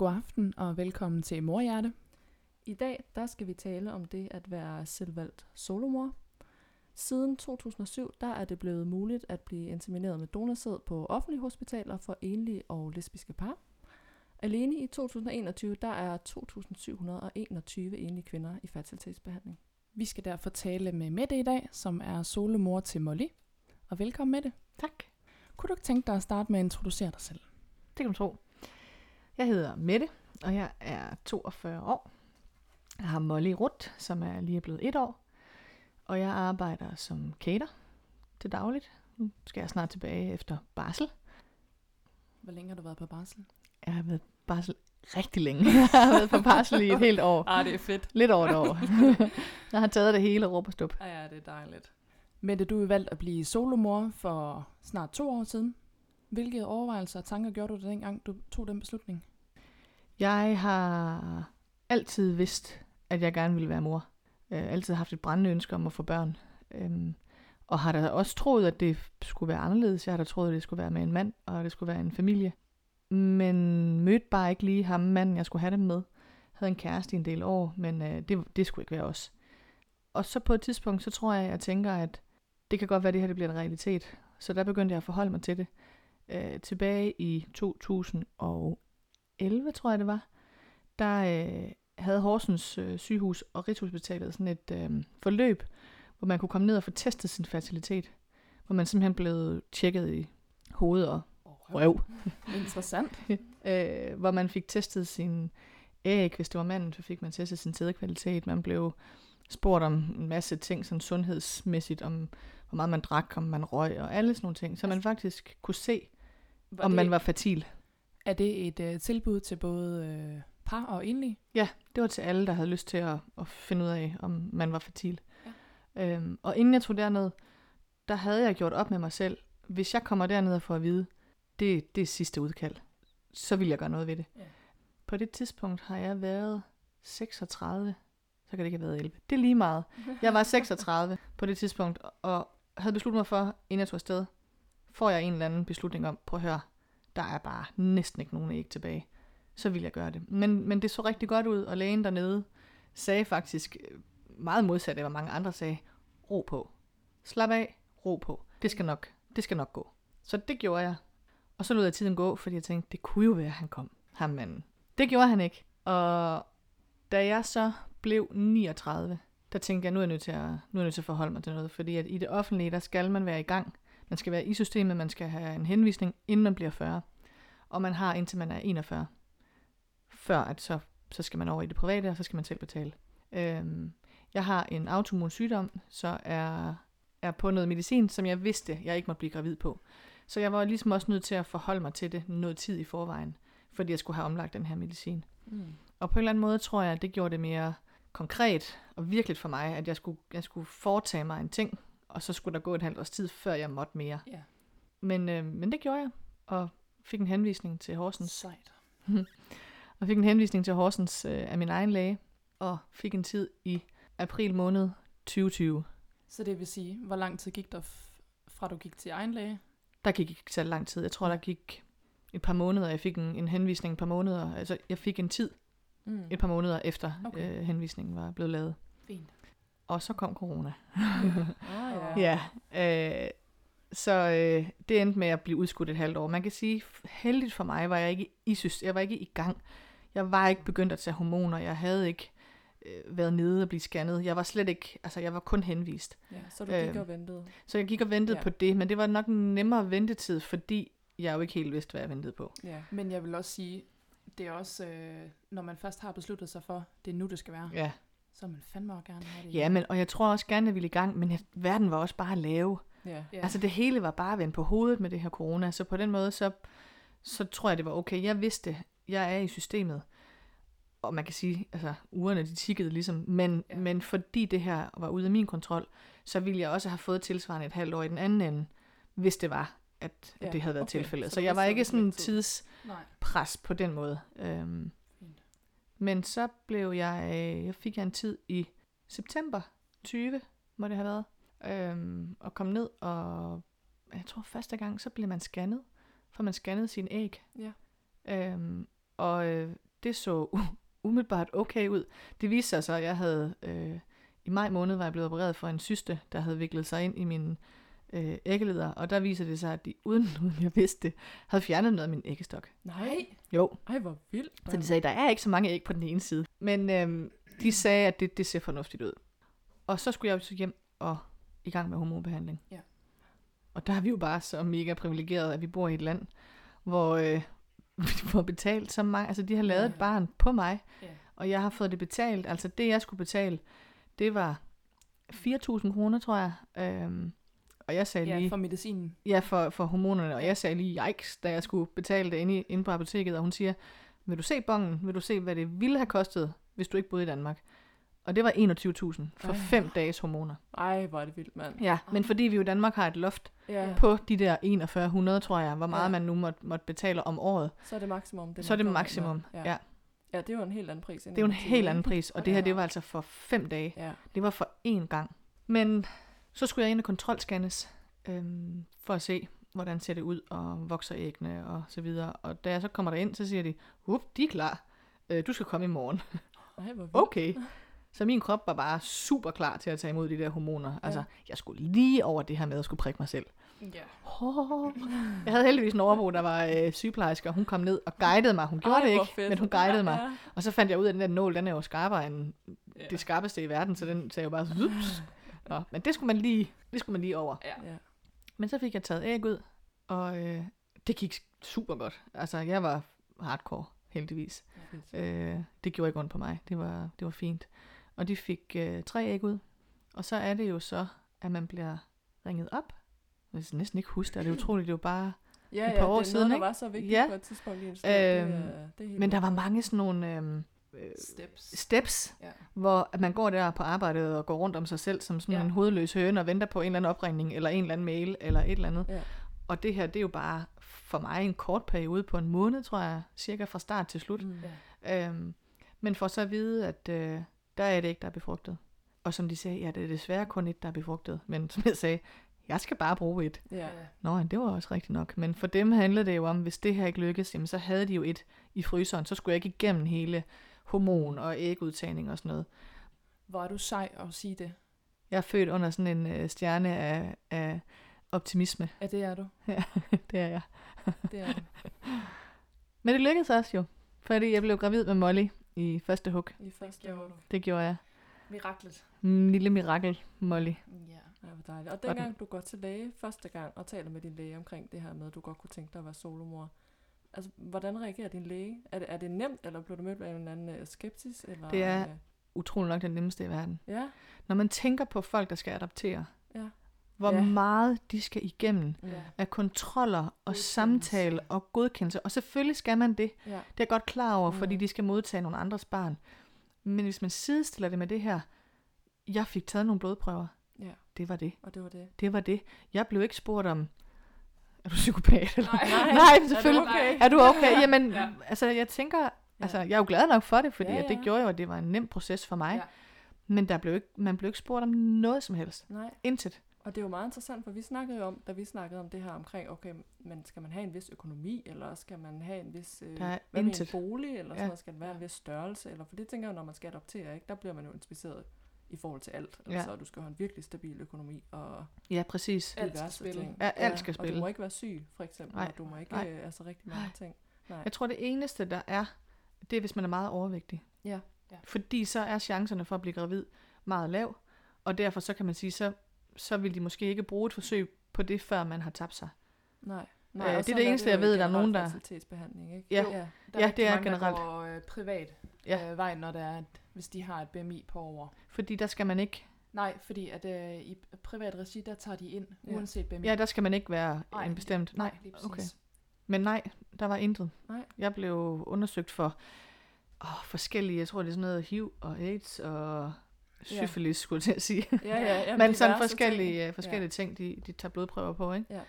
God aften og velkommen til Morhjerte. I dag der skal vi tale om det at være selvvalgt solomor. Siden 2007 der er det blevet muligt at blive insemineret med donorsæd på offentlige hospitaler for enlige og lesbiske par. Alene i 2021 der er 2.721 enlige kvinder i fertilitetsbehandling. Vi skal derfor tale med Mette i dag, som er solomor til Molly. Og velkommen Mette. Tak. Kunne du ikke tænke dig at starte med at introducere dig selv? Det kan du tro. Jeg hedder Mette, og jeg er 42 år. Jeg har Molly Rutt, som er lige blevet et år. Og jeg arbejder som cater til dagligt. Nu skal jeg snart tilbage efter barsel. Hvor længe har du været på barsel? Jeg har været på barsel rigtig længe. Jeg har været på barsel i et helt år. Ah, det er fedt. Lidt over et år. jeg har taget det hele råb og stup. Ah, ja, det er dejligt. Mette, du er valgt at blive solomor for snart to år siden. Hvilke overvejelser og tanker gjorde du dengang, du tog den beslutning? Jeg har altid vidst, at jeg gerne ville være mor. Øh, altid haft et brændende ønske om at få børn. Øhm, og har da også troet, at det skulle være anderledes. Jeg har da troet, at det skulle være med en mand, og det skulle være en familie. Men mødte bare ikke lige ham manden, jeg skulle have dem med. Jeg havde en kæreste i en del år, men øh, det, det skulle ikke være os. Og så på et tidspunkt, så tror jeg, jeg tænker, at det kan godt være, at det her det bliver en realitet. Så der begyndte jeg at forholde mig til det. Øh, tilbage i 2000 og 2011, tror jeg det var, der øh, havde Horsens øh, sygehus og Rigshospitalet sådan et øh, forløb, hvor man kunne komme ned og få testet sin fertilitet. Hvor man simpelthen blev tjekket i hoved og røv. Interessant. øh, hvor man fik testet sin æg, hvis det var manden, så fik man testet sin sædekvalitet. Man blev spurgt om en masse ting, sådan sundhedsmæssigt, om hvor meget man drak, om man røg og alle sådan nogle ting. Så man faktisk kunne se, Var om det, man var fertil. Er det et uh, tilbud til både uh, par og enlige? Ja, det var til alle, der havde lyst til at, at finde ud af, om man var fertil. Ja. Øhm, og inden jeg tog derned, der havde jeg gjort op med mig selv. Hvis jeg kommer derned og får at vide, det, det er sidste udkald, så vil jeg gøre noget ved det. Ja. På det tidspunkt har jeg været 36, så kan det ikke have været 11. Det er lige meget. Jeg var 36 på det tidspunkt, og havde besluttet mig for, inden jeg tog afsted, får jeg en eller anden beslutning om, prøv at høre, der er bare næsten ikke nogen æg tilbage, så vil jeg gøre det. Men, men det så rigtig godt ud, og lægen dernede sagde faktisk øh, meget modsat af, hvad mange andre sagde, ro på. Slap af, ro på. Det skal nok, det skal nok gå. Så det gjorde jeg. Og så lod jeg tiden gå, fordi jeg tænkte, det kunne jo være, at han kom, ham manden. Det gjorde han ikke. Og da jeg så blev 39, der tænkte jeg, nu er jeg nødt til at, nu er jeg nødt til at forholde mig til noget, fordi at i det offentlige, der skal man være i gang. Man skal være i systemet, man skal have en henvisning, inden man bliver 40. Og man har indtil man er 41. Før at så, så skal man over i det private, og så skal man selv betale. Øhm, jeg har en autoimmun sygdom, så er, er på noget medicin, som jeg vidste, jeg ikke måtte blive gravid på. Så jeg var ligesom også nødt til at forholde mig til det noget tid i forvejen, fordi jeg skulle have omlagt den her medicin. Mm. Og på en eller anden måde tror jeg, at det gjorde det mere konkret og virkeligt for mig, at jeg skulle, jeg skulle foretage mig en ting, og så skulle der gå et halvt års tid, før jeg måtte mere. Ja, Men, øh, men det gjorde jeg, og fik en henvisning til Horsens. sejt. Og fik en henvisning til Horsens øh, af min egen læge, og fik en tid i april måned 2020. Så det vil sige, hvor lang tid gik der fra du gik til egen læge? Der gik ikke så lang tid. Jeg tror, der gik et par måneder. Jeg fik en, en henvisning et par måneder. Altså, jeg fik en tid Mm. et par måneder efter Okay. øh, henvisningen var blevet lavet. Fint. Og så kom corona. Ah, ja. Ja, øh, så øh, det endte med at blive udskudt et halvt år. Man kan sige, heldigt for mig var jeg ikke i synes, jeg var ikke i gang. Jeg var ikke begyndt at tage hormoner. Jeg havde ikke øh, været nede og blive scannet. Jeg var slet ikke, altså jeg var kun henvist. ja. Så du gik Øhm, og ventede. Så jeg gik og ventede Ja. på det, men det var nok en nemmere ventetid, fordi jeg jo ikke helt vidste, hvad jeg ventede på. Ja. Men jeg vil også sige, det er også, øh, når man først har besluttet sig for, det er nu, det skal være, Ja, så man fandme også gerne have det. ja men, og jeg tror også gerne, at jeg ville i gang, men jeg, verden var også bare lave. Ja. Altså det hele var bare vendt på hovedet med det her corona, så på den måde, så, så tror jeg, det var okay. Jeg vidste, jeg er i systemet, og man kan sige, altså ugerne de tikkede ligesom, men, Ja. men fordi det her var ude af min kontrol, så ville jeg også have fået tilsvarende et halvt år i den anden ende, hvis det var, at, at Ja, det havde været okay. tilfældet. Så Så, jeg var ikke sådan tidspres på den måde. Øhm, Fint. men så blev jeg, øh, jeg fik jeg en tid i september 20, må det have været, øhm, og kom ned, og jeg tror første gang, så blev man scannet, for man scannede sin æg. Ja. Øhm, og øh, det så umiddelbart okay ud. Det viste sig så, at jeg havde... Øh, I maj måned var jeg blevet opereret for en syste, der havde viklet sig ind i min øh, æggeleder, og der viser det sig, at de, uden, uden jeg vidste det, havde fjernet noget af min æggestok. Nej. Jo, Ej, hvor vildt. så de sagde, der er ikke så mange æg på den ene side. Men øhm, de sagde, at det, det ser fornuftigt ud. Og så skulle jeg jo så hjem og i gang med hormonbehandling. Ja. Og der er vi jo bare så mega privilegeret, at vi bor i et land, hvor øh, vi får betalt så mange. Altså, de har lavet Ja, et barn på mig, Ja. og jeg har fået det betalt. Altså, det jeg skulle betale, det var 4.000 kroner, tror jeg. Øhm, og jeg sagde Ja, lige... for medicinen. Ja, for, for hormonerne, og jeg sagde lige yikes, da jeg skulle betale det inde, i, inde på apoteket, og hun siger, vil du se bongen? Vil du se, hvad det ville have kostet, hvis du ikke boede i Danmark? Og det var 21.000 for Ej. fem dages hormoner. Ej, hvor er det vildt, mand. Ja, men fordi vi jo i Danmark har et loft Ja. på de der 4100, tror jeg, hvor meget Ja. man nu måtte, måtte betale om året, Så er det maksimum. Det så er det maksimum. Ja. Ja. ja, det er jo en helt anden pris. end Det er jo en 21, helt anden pris, og det her, det var altså for fem dage. Ja. Det var for én gang. Men så skulle jeg ind og kontrolscannes, øhm, for at se, hvordan ser det ud, og vokser æggene og så videre. Og da jeg så kommer derind, så siger de, up, de er klar. Øh, du skal komme i morgen. Ej, hvor vildt. Okay. Så min krop var bare super klar til at tage imod de der hormoner. Altså, Ja. jeg skulle lige over det her med at skulle prikke mig selv. Ja. Oh. Jeg havde heldigvis en overbo, der var øh, sygeplejerske, og hun kom ned og guidede mig. Hun gjorde Ej, det ikke, fedt. men hun guidede mig. Ja. Og så fandt jeg ud af, at den der nål, den er jo skarpere end Ja. det skarpeste i verden, så den sagde jo bare Zups. Nå, men det skulle man lige, det skulle man lige over. Ja. Men så fik jeg taget æg ud, og øh, det gik super godt. Altså, jeg var hardcore, heldigvis. Fedt. Øh, det gjorde ikke ondt på mig. Det var, det var fint. Og de fik øh, tre æg ud. Og så er det jo så, at man bliver ringet op. Jeg kan næsten ikke huske det. Det er utroligt. Det er jo bare... Ja, et ja, par år det er siden, noget, der ikke? var så vigtigt Ja. på et tidspunkt i. Det, Øhm, er- det er helt Men der var mange sådan nogle øhm, øh, Steps. steps, Ja. hvor at man går der på arbejdet og går rundt om sig selv som sådan Ja. en hovedløs høne og venter på en eller anden opringning, eller en eller anden mail, eller et eller andet. Ja. Og det her, det er jo bare for mig en kort periode på en måned, tror jeg, cirka fra start til slut. Mm. Ja. Øhm, men for så at vide, at øh, der er det ikke, der er befrugtet. Og som de sagde, ja, det er desværre kun et, der er befrugtet. Men som jeg sagde, jeg skal bare bruge et. Ja. Nå, ja, det var også rigtigt nok. Men for dem handlede det jo om, hvis det her ikke lykkes, jamen så havde de jo et i fryseren. Så skulle jeg ikke igennem hele hormon og ægudtagning og sådan noget. Er du sej at sige det. Jeg er født under sådan en øh, stjerne af, af optimisme. Ja, det er du. det er jeg. Det er du. Men det lykkedes også jo. Fordi jeg blev gravid med Molly i første hug. I første gjorde du. Det gjorde jeg. Miraklet. En lille mirakel, Molly. Ja. Ja, hvor dejligt. Og dengang du går til læge første gang og taler med din læge omkring det her med, at du godt kunne tænke dig at være solomor, altså, hvordan reagerer din læge? Er det, er det nemt, eller bliver du mødt med en eller anden øh, skepsis? Eller, Det er- øh, Utrolig nok den nemmeste i verden. Ja, Når man tænker på folk, der skal adoptere, Ja. Hvor Ja. meget de skal igennem ja, af kontroller og Godkendelse. samtale og godkendelse. Og selvfølgelig skal man det. ja. Det er jeg godt klar over, fordi Mhm. de skal modtage nogle andres barn. Men hvis man sidestiller det med det her, jeg fik taget nogle blodprøver. Ja. Det var det. Og det var det. Det var det. Jeg blev ikke spurgt om, er du psykopat? Eller? Nej, Nej, selvfølgelig. okay? Er du okay? Jamen, Ja. altså, jeg tænker, altså, jeg er jo glad nok for det, fordi Ja, ja, det gjorde jo, at det var en nem proces for mig. Ja. Men der blev ikke, man blev ikke spurgt om noget som helst. Nej, Intet. Og det er jo meget interessant, for vi snakkede jo om, da vi snakkede om det her omkring, okay, men skal man have en vis økonomi, eller skal man have en vis, øh, er hvad en bolig, eller sådan Ja. noget, skal det være en vis størrelse, eller for det tænker jeg når man skal adoptere, ikke, der bliver man jo inspiceret i forhold til alt. Altså, Ja. du skal have en virkelig stabil økonomi, og Ja, præcis. Alt skal spille. ting. Ja, alt skal Og spille. du må ikke være syg, for eksempel. Nej, Og du må ikke, nej. øh, altså rigtig mange Nej. ting. Nej. Jeg tror, det eneste, der er, det er, hvis man er meget overvægtig. Ja. Ja. Fordi så er chancerne for at blive gravid meget lav, og derfor så kan man sige, så, så vil de måske ikke bruge et forsøg på det, før man har tabt sig. Nej. Øh, Nej, det er det eneste, jo jeg ved, der er nogen, der- fertilitetsbehandling, ikke? Ja. ja. Der Ja, rigtig det er mange, generelt. Der går øh, privat Ja. øh, vej, når det er, at, hvis de har et BMI på over. Fordi der skal man ikke, Nej, fordi at øh, i privat regi, der tager de ind, Ja. uanset BMI. ja, der skal man ikke være Nej, en bestemt. Nej, lige præcis. okay. Men nej, der var intet. Nej. Jeg blev undersøgt for åh, forskellige, jeg tror det er sådan noget HIV og AIDS og syfilis, skulle jeg til at sige. Ja, ja, ja, Men sådan forskellige, ting. øh, forskellige ting, de, de tager blodprøver på, ikke? Ja.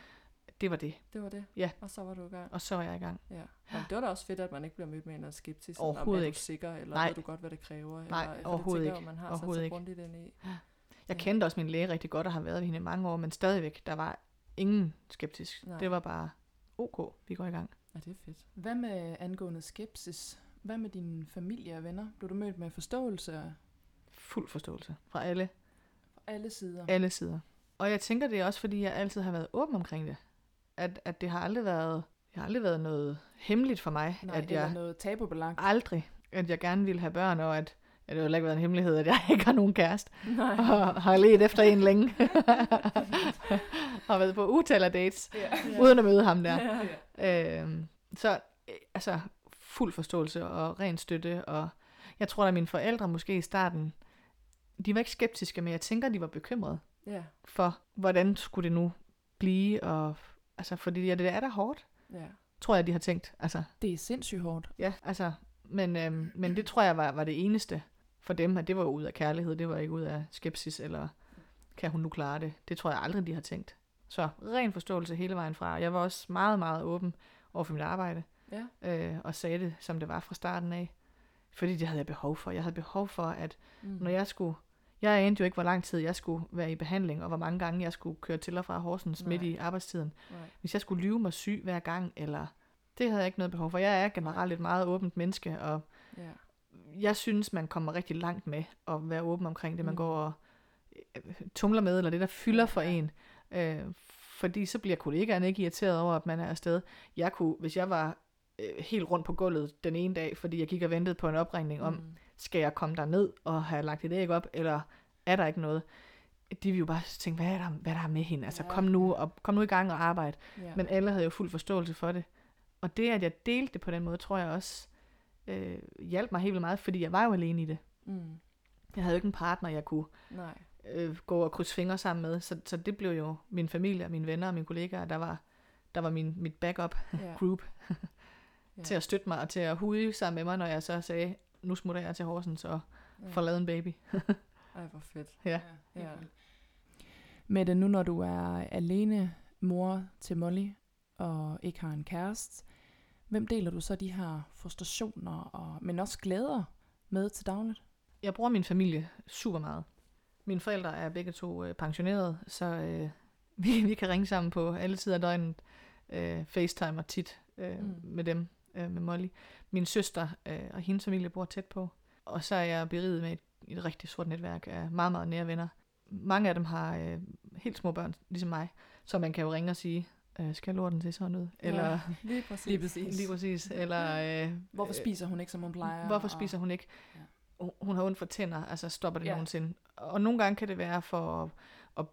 Det var det. Det var det. Ja. Og så var du i gang. Og så var jeg i gang. Ja. Men det var da også fedt, at man ikke bliver mødt med en eller om, Overhovedet er ikke. du sikker, eller Nej. ved du godt, hvad det kræver? Nej, eller, for overhovedet det tænker ikke. man har Overhovedet sat sig grundigt ind i. Jeg Ja. kendte også min læge rigtig godt og har været ved hende i mange år, men stadigvæk, der var ingen skeptisk. Nej. Det var bare, ok, vi går i gang. Ja, det er fedt. Hvad med angående skepsis? Hvad med din familie og venner? Blev du mødt med forståelse Fuld forståelse fra alle, fra alle sider? alle sider. Og jeg tænker, det er også, fordi jeg altid har været åben omkring det. At, at det har aldrig været, det har aldrig været noget hemmeligt for mig, Nej, at jeg noget tabubelagt? aldrig, at jeg gerne ville have børn, og at, at det har heller ikke været en hemmelighed, at jeg ikke har nogen kæreste, Nej. og har let efter en længe. og været på utal af dates, Ja. uden at møde ham der. Ja. ja. Øhm, så øh, altså fuld forståelse og ren støtte, og jeg tror, at mine forældre måske i starten, de var ikke skeptiske, men jeg tænker, de var bekymrede ja. for, hvordan skulle det nu blive, og altså, fordi ja, det er da hårdt, ja. tror jeg, de har tænkt. Altså, Det er sindssygt hårdt. ja, altså, men, øhm, men det tror jeg var, var det eneste for dem, at det var ud af kærlighed, det var ikke ud af skepsis, eller kan hun nu klare det? Det tror jeg aldrig, de har tænkt. Så ren forståelse hele vejen fra. Jeg var også meget, meget åben over for mit arbejde, Ja. øh, og sagde det, som det var fra starten af. Fordi det havde jeg behov for. Jeg havde behov for, at Mm. når jeg skulle... Jeg anede jo ikke, hvor lang tid jeg skulle være i behandling, og hvor mange gange jeg skulle køre til og fra Horsens Nej. midt i arbejdstiden. Nej. Hvis jeg skulle lyve mig syg hver gang, eller... Det havde jeg ikke noget behov for. Jeg er generelt et meget åbent menneske, og Ja. jeg synes, man kommer rigtig langt med at være åben omkring det, man Mm. går og øh, tumler med, eller det, der fylder for en. Øh, fordi så bliver kollegaerne ikke irriteret over, at man er afsted. Jeg kunne, hvis jeg var øh, helt rundt på gulvet den ene dag, fordi jeg gik og ventede på en opringning om, Mm. Skal jeg komme der ned og have lagt et æg op, eller er der ikke noget? De vil jo bare tænke, hvad er der, hvad er der med hende? Altså, Ja, kom nu, og, kom nu i gang og arbejde. Ja. Men alle havde jo fuld forståelse for det. Og det, at jeg delte det på den måde, tror jeg også øh, hjalp mig helt vildt meget, fordi jeg var jo alene i det. Mm. Jeg havde jo ikke en partner, jeg kunne Nej. øh, gå og krydse fingre sammen med. Så, så det blev jo min familie, mine venner og mine kollegaer, der var, der var min, mit backup Ja. group Ja. til at støtte mig og til at hude sammen med mig, når jeg så sagde, nu smutter jeg til Horsens og Ja. får lavet en baby. Ej, hvor fedt. Ja. ja. Mette, nu når du er alene mor til Molly og ikke har en kæreste, hvem deler du så de her frustrationer, og, men også glæder med til dagligt? Jeg bruger min familie super meget. Mine forældre er begge to øh, pensionerede, så øh, vi, vi kan ringe sammen på alle tider af døgnet. Øh, FaceTime tit øh, mm. med dem, øh, med Molly. Min søster øh, og hendes familie bor tæt på. Og så er jeg beriget med et, et rigtig stort netværk af meget, meget nære venner. Mange af dem har øh, helt små børn, ligesom mig, så man kan jo ringe og sige, øh, skal lorten se sådan ud? Eller Ja, Lige præcis. lige præcis. lige præcis. Eller øh, Hvorfor spiser hun ikke, som hun plejer? Hvorfor og- spiser hun ikke? Ja. Hun- har ondt for tænder, altså stopper det ja. nogensinde. Og nogle gange kan det være for at, at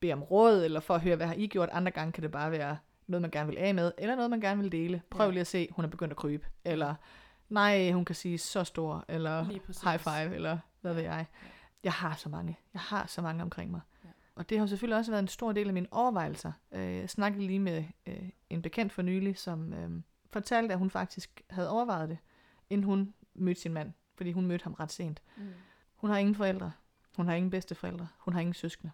bede om råd, eller for at høre, hvad har I gjort. Andre gange kan det bare være noget, man gerne vil af med, eller noget, man gerne vil dele. Prøv Ja. lige at se, hun er begyndt at krybe. Eller, nej, hun kan sige så stor, eller high five, eller hvad Ja. ved jeg. Jeg har så mange. Jeg har så mange omkring mig. Ja. Og det har selvfølgelig også været en stor del af mine overvejelser. Øh, Jeg snakkede lige med øh, en bekendt for nylig, som øh, fortalte, at hun faktisk havde overvejet det, inden hun mødte sin mand. Fordi hun mødte ham ret sent. Mm. Hun har ingen forældre. Hun har ingen bedsteforældre. Hun har ingen søskende.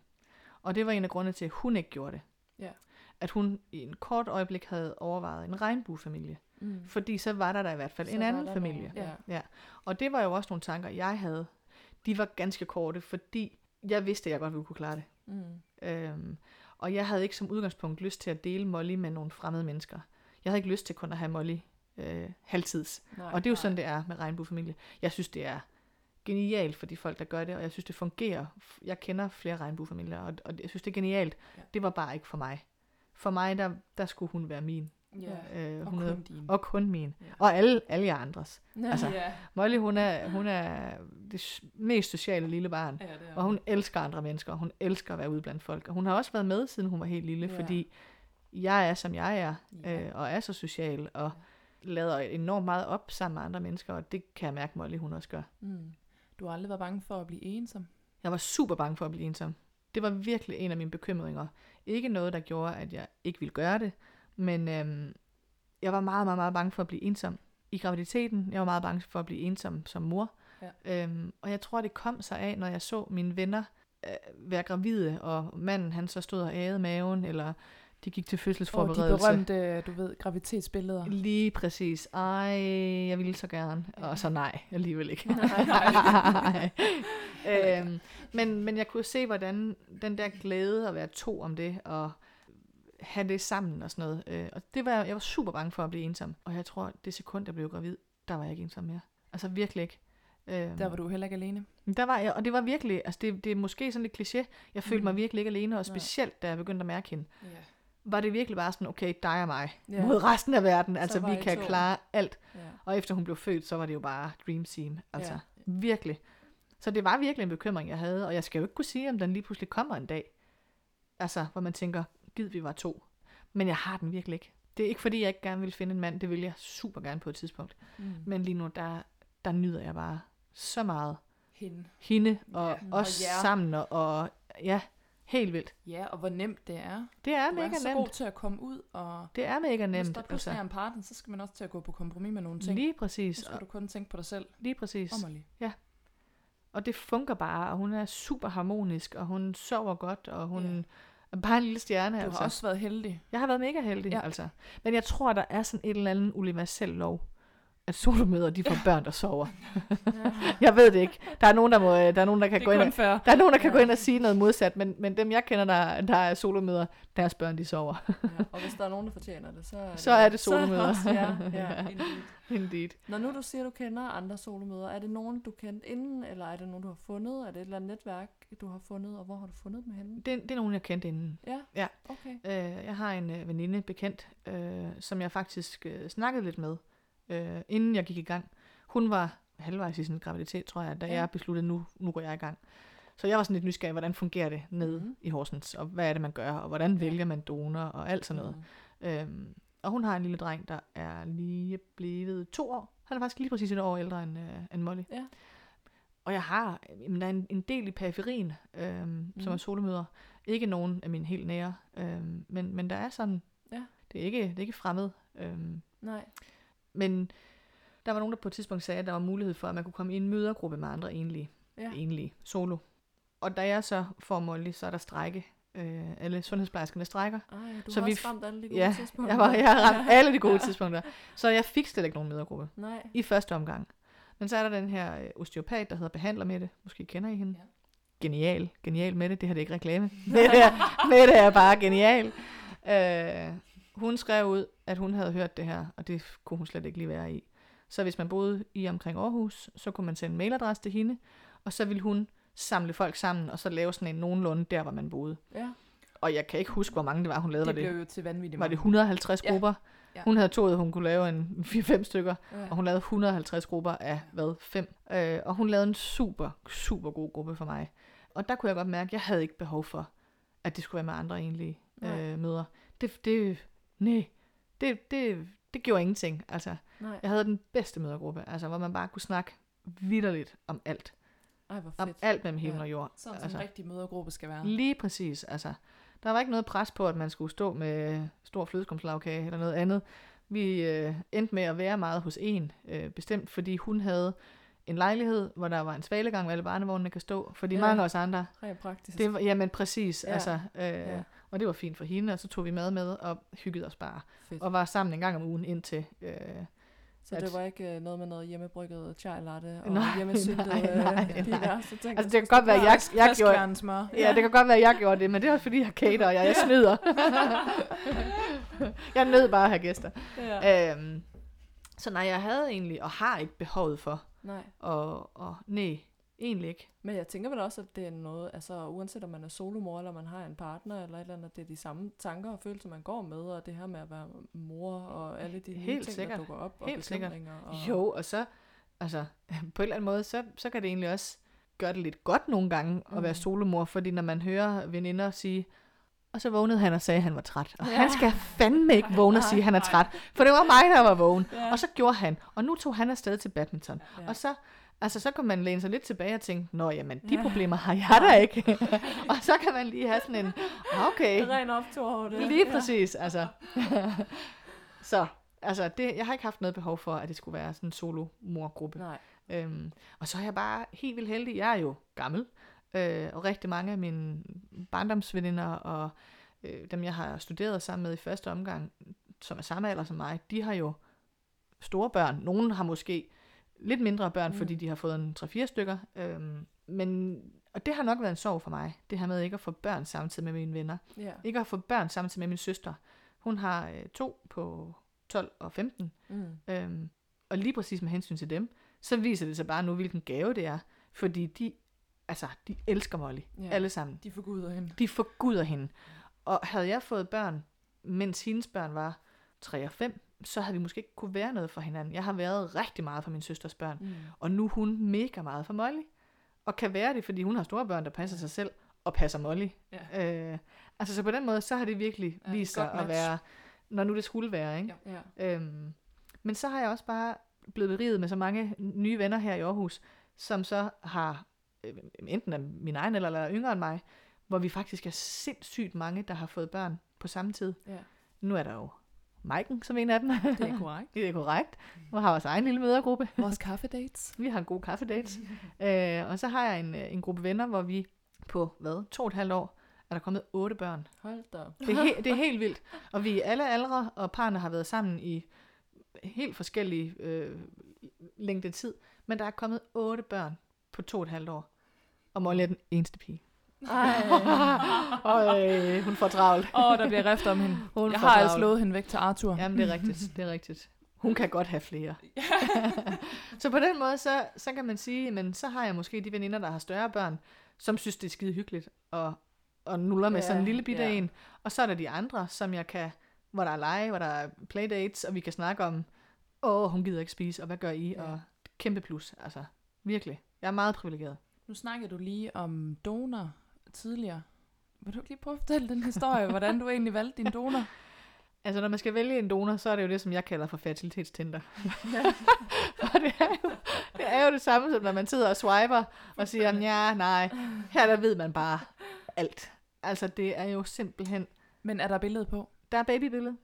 Og det var en af grundene til, at hun ikke gjorde det. Ja. At hun i en kort øjeblik havde overvejet en regnbuefamilie. Mm. Fordi så var der da i hvert fald Så en anden familie. noget, Ja. Og det var jo også nogle tanker, jeg havde. De var ganske korte, fordi jeg vidste, at jeg godt ville kunne klare det. Mm. Øhm, og jeg havde ikke som udgangspunkt lyst til at dele Molly med nogle fremmede mennesker. Jeg havde ikke lyst til kun at have Molly øh, halvtids. Nej, Og det er jo nej. sådan, det er med regnbuefamilie. Jeg synes, det er genialt for de folk, der gør det, og jeg synes, det fungerer. Jeg kender flere regnbuefamilier, og, og jeg synes, det er genialt. Ja. Det var bare ikke for mig. For mig, der, der skulle hun være min. Ja. Øh, Og hun kun er, din. og kun min. Ja. Og alle, alle jer andres. altså, ja. Molly, hun er, hun er det mest sociale lille barn. ja, det er Og hun elsker andre mennesker, og hun elsker at være ude blandt folk. Og hun har også været med, siden hun var helt lille, Ja. ja. fordi jeg er, som jeg er, Ja. øh, og er så social, og lader enormt meget op sammen med andre mennesker, og det kan jeg mærke, Molly, hun også gør. Mm. Du har aldrig været bange for at blive ensom? Jeg var super bange for at blive ensom. Det var virkelig en af mine bekymringer. Ikke noget, der gjorde, at jeg ikke ville gøre det, men øhm, jeg var meget, meget, meget bange for at blive ensom. I graviditeten, jeg var meget bange for at blive ensom som mor. Ja. Øhm, og jeg tror, det kom sig af, når jeg så mine venner øh, være gravide, og manden han så stod og ægede maven, eller de gik til Og de fødselsforberedelse. berømte, du ved, graviditetsbilleder. Lige præcis. Ej, jeg ville så gerne. Og så nej, alligevel ikke. Nej, nej. øhm, men, men jeg kunne se, hvordan den der glæde at være to om det, og have det sammen og sådan noget. Øh, og det var, jeg var super bange for at blive ensom. Og jeg tror, det sekund, jeg blev gravid, der var jeg ikke ensom mere. Altså virkelig ikke. Øhm, Der var du heller ikke alene. der var jeg, og det var virkelig, altså det, det er måske sådan lidt kliché, jeg følte Mhm. mig virkelig ikke alene, og Nej. specielt da jeg begyndte at mærke hende, Ja. Var det virkelig bare sådan, okay, dig og mig, Ja. mod resten af verden, Så altså vi kan to. klare alt. Ja. Og efter hun blev født, så var det jo bare dream team, altså Ja. virkelig. Så det var virkelig en bekymring, jeg havde, og jeg skal jo ikke kunne sige, om den lige pludselig kommer en dag. Altså, hvor man tænker, gid vi var to. Men jeg har den virkelig ikke. Det er ikke fordi, jeg ikke gerne vil finde en mand, det vil jeg super gerne på et tidspunkt. Mm. Men lige nu, der, der nyder jeg bare så meget Hende. hende og Ja, ja, og os jer. sammen, og, og ja, helt vildt. Ja, og hvor nemt det er. Det er Du er mega så nemt. god til at komme ud, og Det er mega hvis nemt. der pludselig Altså. er en partner, så skal man også til at gå på kompromis med nogle ting. Lige Så præcis. skal Og, du kun tænke på dig selv. lige præcis. Om og lige. Og det fungerer bare, og hun er super harmonisk, og hun sover godt, og hun er bare en lille stjerne. Du altså. har også været heldig. Jeg har været mega heldig, Ja. ja. altså. Men jeg tror, der er sådan et eller andet universel lov, at solomøder, de får børn, der sover. jeg ved det ikke. Der er nogen, der, må, der, er nogen, der kan Det gå ind og, der er nogen, der kan Ja. gå ind og sige noget modsat, men, men dem, jeg kender, der, der er solomøder, deres børn, de sover. ja. Og hvis der er nogen, der fortjener det, så er det, Så er det solomøder. jer. Ja. Ja, indeed. Indeed. Når nu du siger, at du kender andre solomøder, er det nogen, du kendte inden, eller er det nogen, du har fundet? Er det et eller andet netværk, du har fundet, og hvor har du fundet dem henne? Det, det er nogen, jeg kendte inden. Ja? Ja. Okay. Øh, jeg har en øh, veninde bekendt, øh, som jeg faktisk øh, snakkede lidt med, øh, inden jeg gik i gang. Hun var halvvejs i sin graviditet, tror jeg, da Ja. ja. jeg besluttede, nu, nu går jeg i gang. Så jeg var sådan lidt nysgerrig, hvordan fungerer det nede mm. i Horsens, og hvad er det, man gør, og hvordan vælger man donor, og alt sådan noget. Mm. Øhm, og hun har en lille dreng, der er lige blevet to år. Han er faktisk lige præcis et år ældre end, øh, end Molly. Ja. Og jeg har jamen, der er en, en del i periferien, øhm, mm. som Mhm. er solomøder. Ikke nogen af mine helt nære, øhm, men, men der er sådan, Ja. det, er ikke, det er ikke fremmed. Øhm, Nej. Men der var nogen, der på et tidspunkt sagde, at der var mulighed for, at man kunne komme i en mødergruppe med andre enlige, Ja. ja. enlige solo. Og da jeg så får Molly, så er der strække. Øh, alle sundhedsplejerskerne strækker. Ej, du Så har vi ramt alle de gode Ja, tidspunkter. jeg, var, jeg har ramt alle de gode Ja. tidspunkter. Så jeg fik slet ikke nogen mødergruppe Nej. i første omgang. Men så er der den her øh, osteopat, der hedder Behandler med det. Måske kender I hende. Ja. Genial. Genial med det. Det her det er ikke reklame. Er, med det er bare genial. Øh, hun skrev ud, at hun havde hørt det her, og det kunne hun slet ikke lige være i. Så hvis man boede i omkring Aarhus, så kunne man sende en mailadresse til hende, og så ville hun samle folk sammen, og så lave sådan en nogenlunde der, hvor man boede. Ja. Og jeg kan ikke huske, hvor mange det var, hun lavede. Det det, blev jo til vanvittigt var det mange. 150 Ja. grupper? Ja. Hun havde at hun kunne lave en 4-5 stykker, ja. og hun lavede 150 grupper af, hvad, 5. Øh, og hun lavede en super, super god gruppe for mig. Og der kunne jeg godt mærke, at jeg havde ikke behov for, at det skulle være med andre egentlige øh, møder. Det, det, nej, det, det, det gjorde ingenting. Altså, Nej. jeg havde den bedste mødergruppe, altså, hvor man bare kunne snakke vidderligt om alt. Ej, hvor Om fedt. alt mellem himmel Ja. og jord. Sådan som altså, en rigtig mødergruppe skal være. Lige præcis, altså. Der var ikke noget pres på, at man skulle stå med stor flødeskumslagkage eller noget andet. Vi øh, endte med at være meget hos en, øh, bestemt fordi hun havde en lejlighed, hvor der var en svalegang, hvor alle barnevognene kan stå. Fordi Ja. mange af os andre, Rent praktisk. det var, jamen præcis, ja. altså, øh, Ja. Ja. og det var fint for hende, og så tog vi mad med og hyggede os bare. fedt. Og var sammen en gang om ugen indtil, øh, Så at- det var ikke øh, noget med noget hjemmebrygget chai latte og Nej, hjemmesyltet nej, øh, nej, de nej. værste ting. altså der det kan godt være, at jeg, jeg gjorde, smør. Ja, det kan godt være, jeg gjorde det, men det er også fordi, jeg cater, og jeg, jeg snyder. jeg nød bare at have gæster. Ja. Øhm, så nej, jeg havde egentlig, og har ikke behovet for, Nej. og, og nej, egentlig ikke. Men jeg tænker vel også, at det er noget, altså uanset om man er solomor, eller man har en partner, eller et eller andet, det er de samme tanker og følelser, man går med, og det her med at være mor, og alle de nye Helt ting, sikkert. der dukker op, og Helt sikkert. bekymringer. Og, Jo, og så, altså, på en eller anden måde, så, så kan det egentlig også gøre det lidt godt nogle gange at være Mm. solomor, fordi når man hører veninder sige, og så vågnede han og sagde, at han var træt. Og Ja. han skal fandme ikke vågne og sige, at han er træt. For det var mig, der var vågen. Ja. Og så gjorde han. Og nu tog han afsted til badminton. Ja. Og så, altså, så kan man læne sig lidt tilbage og tænke, nå jamen, de Ja. ja. problemer har jeg da ikke. og så kan man lige have sådan en, okay, Ren optur over det. lige Ja. præcis. Altså. så, altså, det, jeg har ikke haft noget behov for, at det skulle være sådan en solo-mor-gruppe. Nej. Øhm, og så er jeg bare helt vildt heldig. Jeg er jo gammel, øh, og rigtig mange af mine barndomsveninder og øh, dem, jeg har studeret sammen med i første omgang, som er samme alder som mig, de har jo store børn. Nogle har måske lidt mindre børn, Mm. fordi de har fået en 3-4 stykker. Øhm, men, og det har nok været en sorg for mig, det her med ikke at få børn samtidig med mine venner. Ja. Ikke at få børn samtidig med min søster. Hun har øh, to på 12 og 15. Mm. Øhm, og lige præcis med hensyn til dem, så viser det sig bare nu, hvilken gave det er. Fordi de, altså, de elsker Molly. Ja. Alle sammen. De forguder hende. De forguder hende. Og havde jeg fået børn, mens hendes børn var 3 og 5, så havde vi måske ikke kunne være noget for hinanden. Jeg har været rigtig meget for min søsters børn. Mm. Og nu er hun mega meget for Molly. Og kan være det, fordi hun har store børn, der passer sig selv og passer Molly. Ja. Øh, altså så på den måde, så har det virkelig Ja, vist sig at være, når nu det skulle være. Ikke? Ja. Ja. Øhm, men så har jeg også bare blevet beriget med så mange nye venner her i Aarhus, som så har øh, enten er min egen eller, eller yngre end mig, hvor vi faktisk er sindssygt mange, der har fået børn på samme tid. Ja. Nu er der jo Maiken som en af dem. Det er korrekt. det er korrekt. Vi har vores egen lille mødergruppe. Vores kaffedates. Vi har en god kaffedates. øh, og så har jeg en, øh, en gruppe venner, hvor vi på, hvad, to og et halvt år, er der kommet otte børn. Hold da. Det er, he- det er helt vildt. Og vi er alle aldre, og parerne har været sammen i helt forskellige øh, længde tid. Men der er kommet otte børn på to og et halvt år. Og Molly er den eneste pige. Ej. og øh, hun får travlt. Åh, oh, der bliver rift om hende. Hun Jeg har altså slået hende væk til Arthur. Jamen, det er rigtigt. Det er rigtigt. Hun kan godt have flere. så på den måde, så, så kan man sige, men så har jeg måske de veninder, der har større børn, som synes, det er skide hyggeligt, og, og nuller med Ja, sådan en lille bitte ja. en. Og så er der de andre, som jeg kan, hvor der er lege, hvor der er playdates, og vi kan snakke om, åh, hun gider ikke spise, og hvad gør I? Ja. Og kæmpe plus, altså virkelig. Jeg er meget privilegeret. Nu snakkede du lige om donor tidligere. Vil du ikke lige prøve at fortælle den historie, hvordan du egentlig valgte din donor? Altså, når man skal vælge en donor, så er det jo det, som jeg kalder for fertilitetstinder. og det er, jo, det er jo det samme, som når man sidder og swiper og siger, ja, nej, her der ved man bare alt. Altså, det er jo simpelthen... Men er der billede på? Der er babybillede.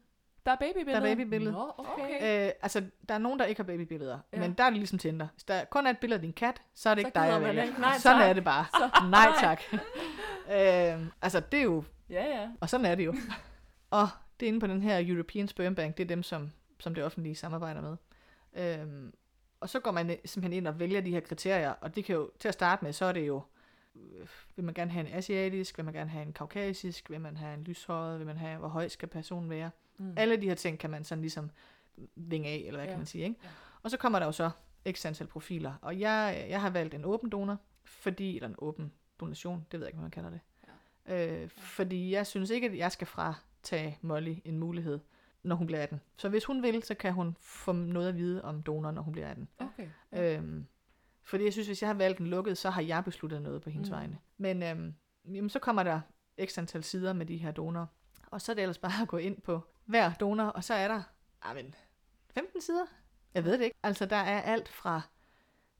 Der er babybillede. Der er babybillede. Nå, okay. Øh, altså, der er nogen, der ikke har babybilleder, Ja. men der er det ligesom Tinder. Hvis der kun er et billede af din kat, så er det Så ikke dig, jeg vælger. Nej, sådan tak. er det bare. Nej, tak. øh, altså, det er jo Ja, ja. Og sådan er det jo. og det er inde på den her European Sperm Bank, det er dem, som, som det offentlige samarbejder med. Øhm, og så går man simpelthen ind og vælger de her kriterier, og det kan jo, til at starte med, så er det jo, øh, vil man gerne have en asiatisk, vil man gerne have en kaukasisk, vil man have en lyshåret, vil man have, hvor høj skal personen være. Mm. Alle de her ting kan man sådan ligesom vinge af, eller hvad Ja. ja. kan man sige, ikke? Ja. Og så kommer der jo så x antal profiler, og jeg, jeg har valgt en åben donor, fordi, eller en åben donation, det ved jeg ikke, hvad man kalder det. Ja. Øh, fordi jeg synes ikke, at jeg skal fratage Molly en mulighed, når hun bliver 18. Så hvis hun vil, så kan hun få noget at vide om donor, når hun bliver 18. Okay. Øhm, fordi jeg synes, hvis jeg har valgt en lukket, så har jeg besluttet noget på hendes mm. vegne. Men øhm, jamen, så kommer der x antal sider med de her donorer. Og så er det ellers bare at gå ind på hver donor, og så er der, men 15 sider? Jeg ved det ikke. Altså, der er alt fra